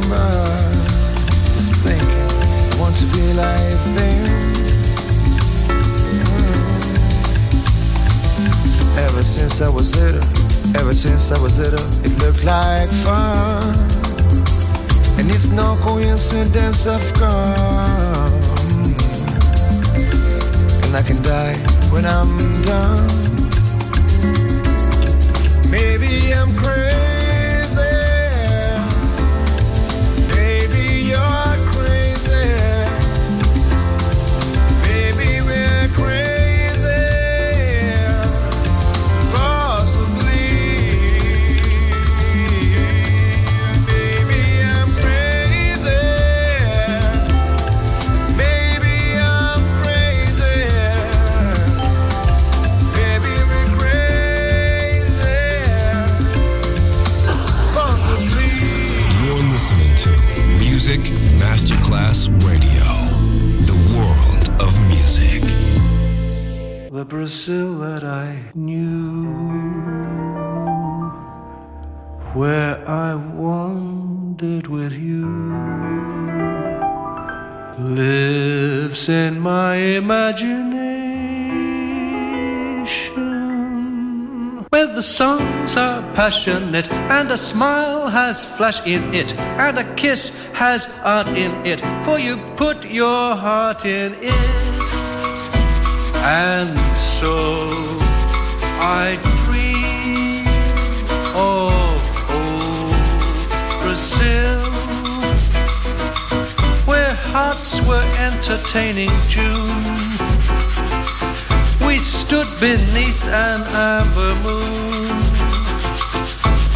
Remember is thinking, I want to be like them. Ever since I was little, ever since I was little, it looked like fun. And it's no coincidence I've come and I can die when I'm done. Maybe I'm crazy. Masterclass Radio, the world of music. The Brazil that I knew, where I wandered with you, lives in my imagination. Where the songs are passionate and a smile has flash in it and a kiss has art in it, for you put your heart in it. And so I dream of old Brazil, where hearts were entertaining June. Beneath an amber moon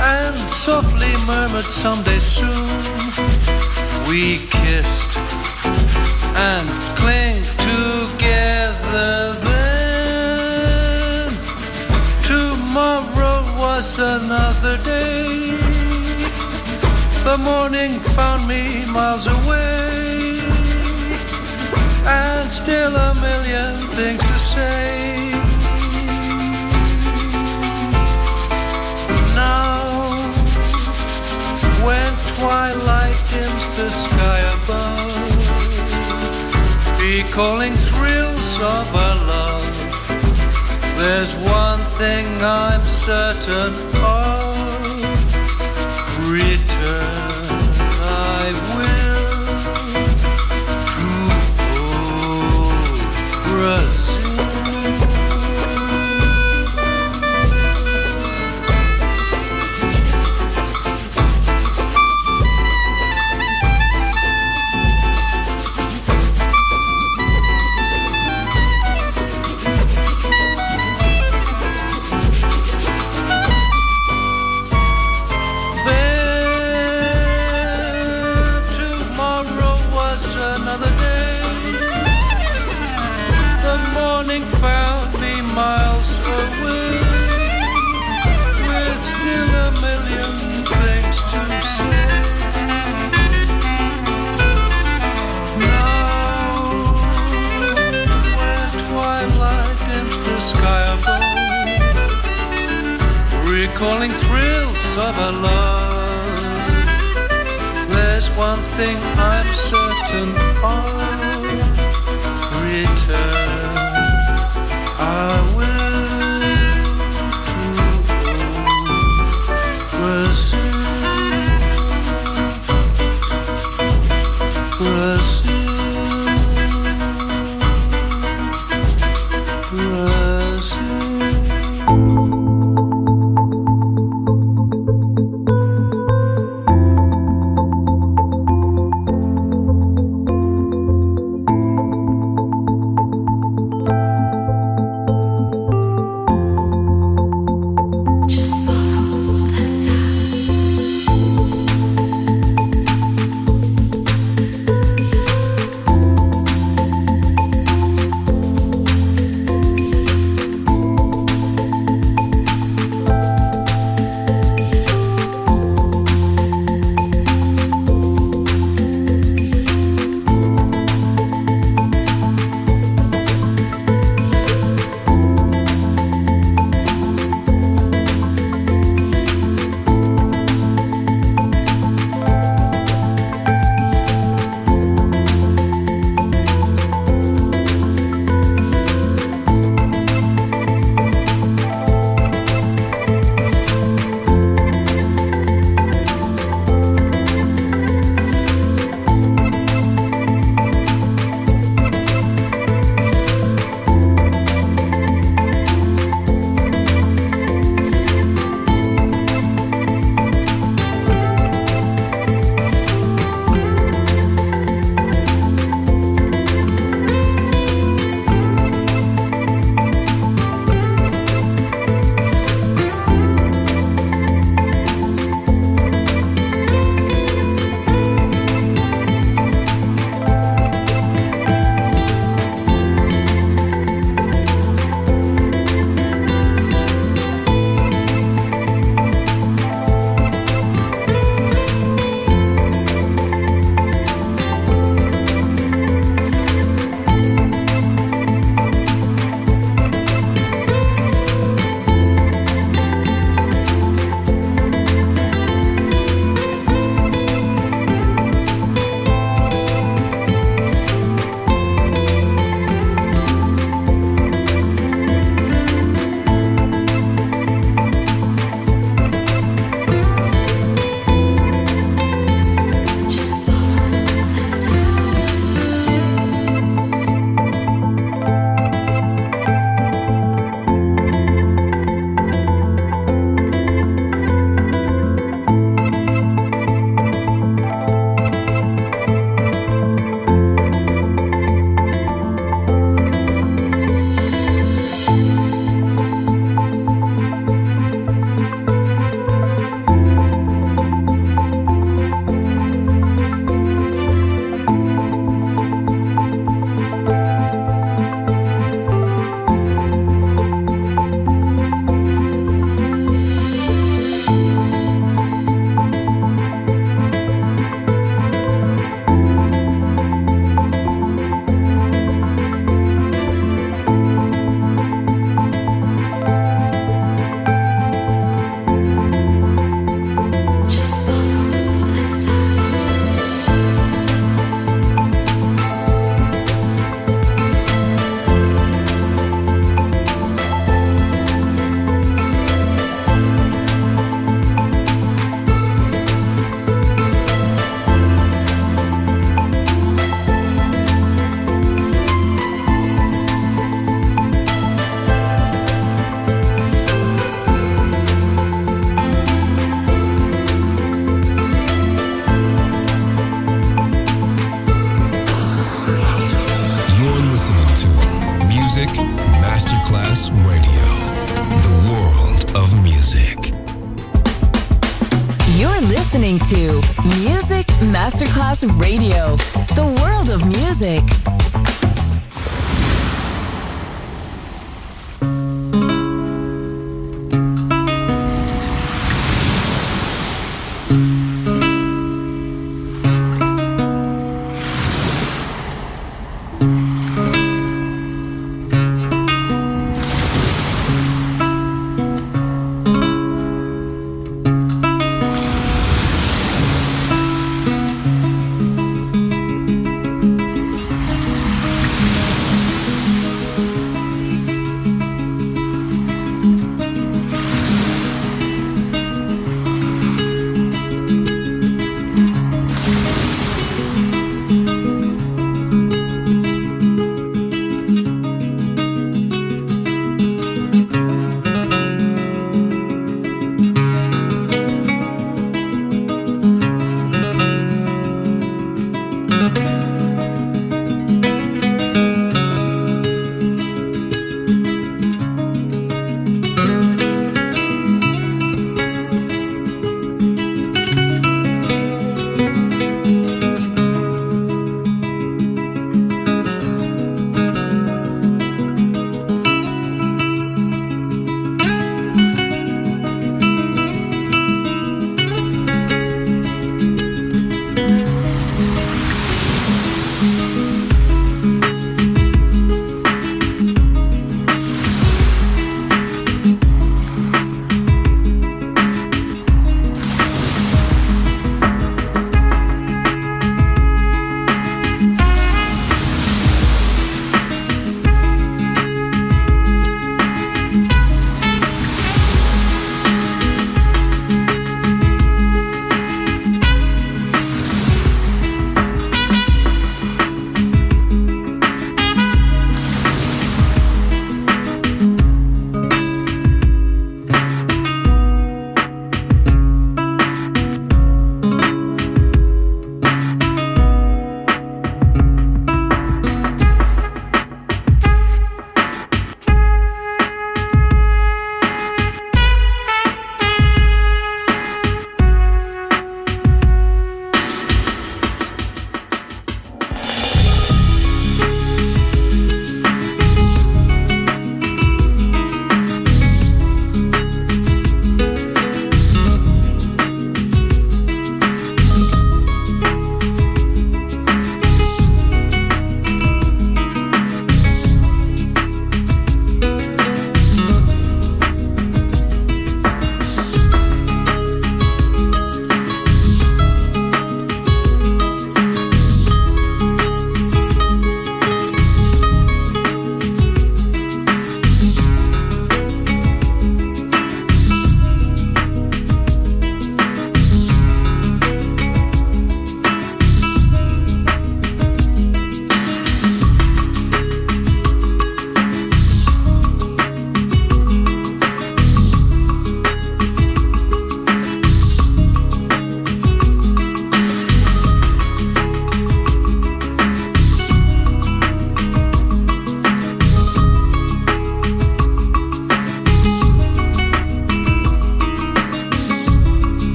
and softly murmured someday soon we kissed and cling together then. Tomorrow was another day. The morning found me miles away and still a million things to say. Now, when twilight dims the sky above, recalling thrills of our love, there's one thing I'm certain of. Return, I will. To old oh, calling thrills of a love. There's one thing I'm certain of return.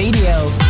Radio.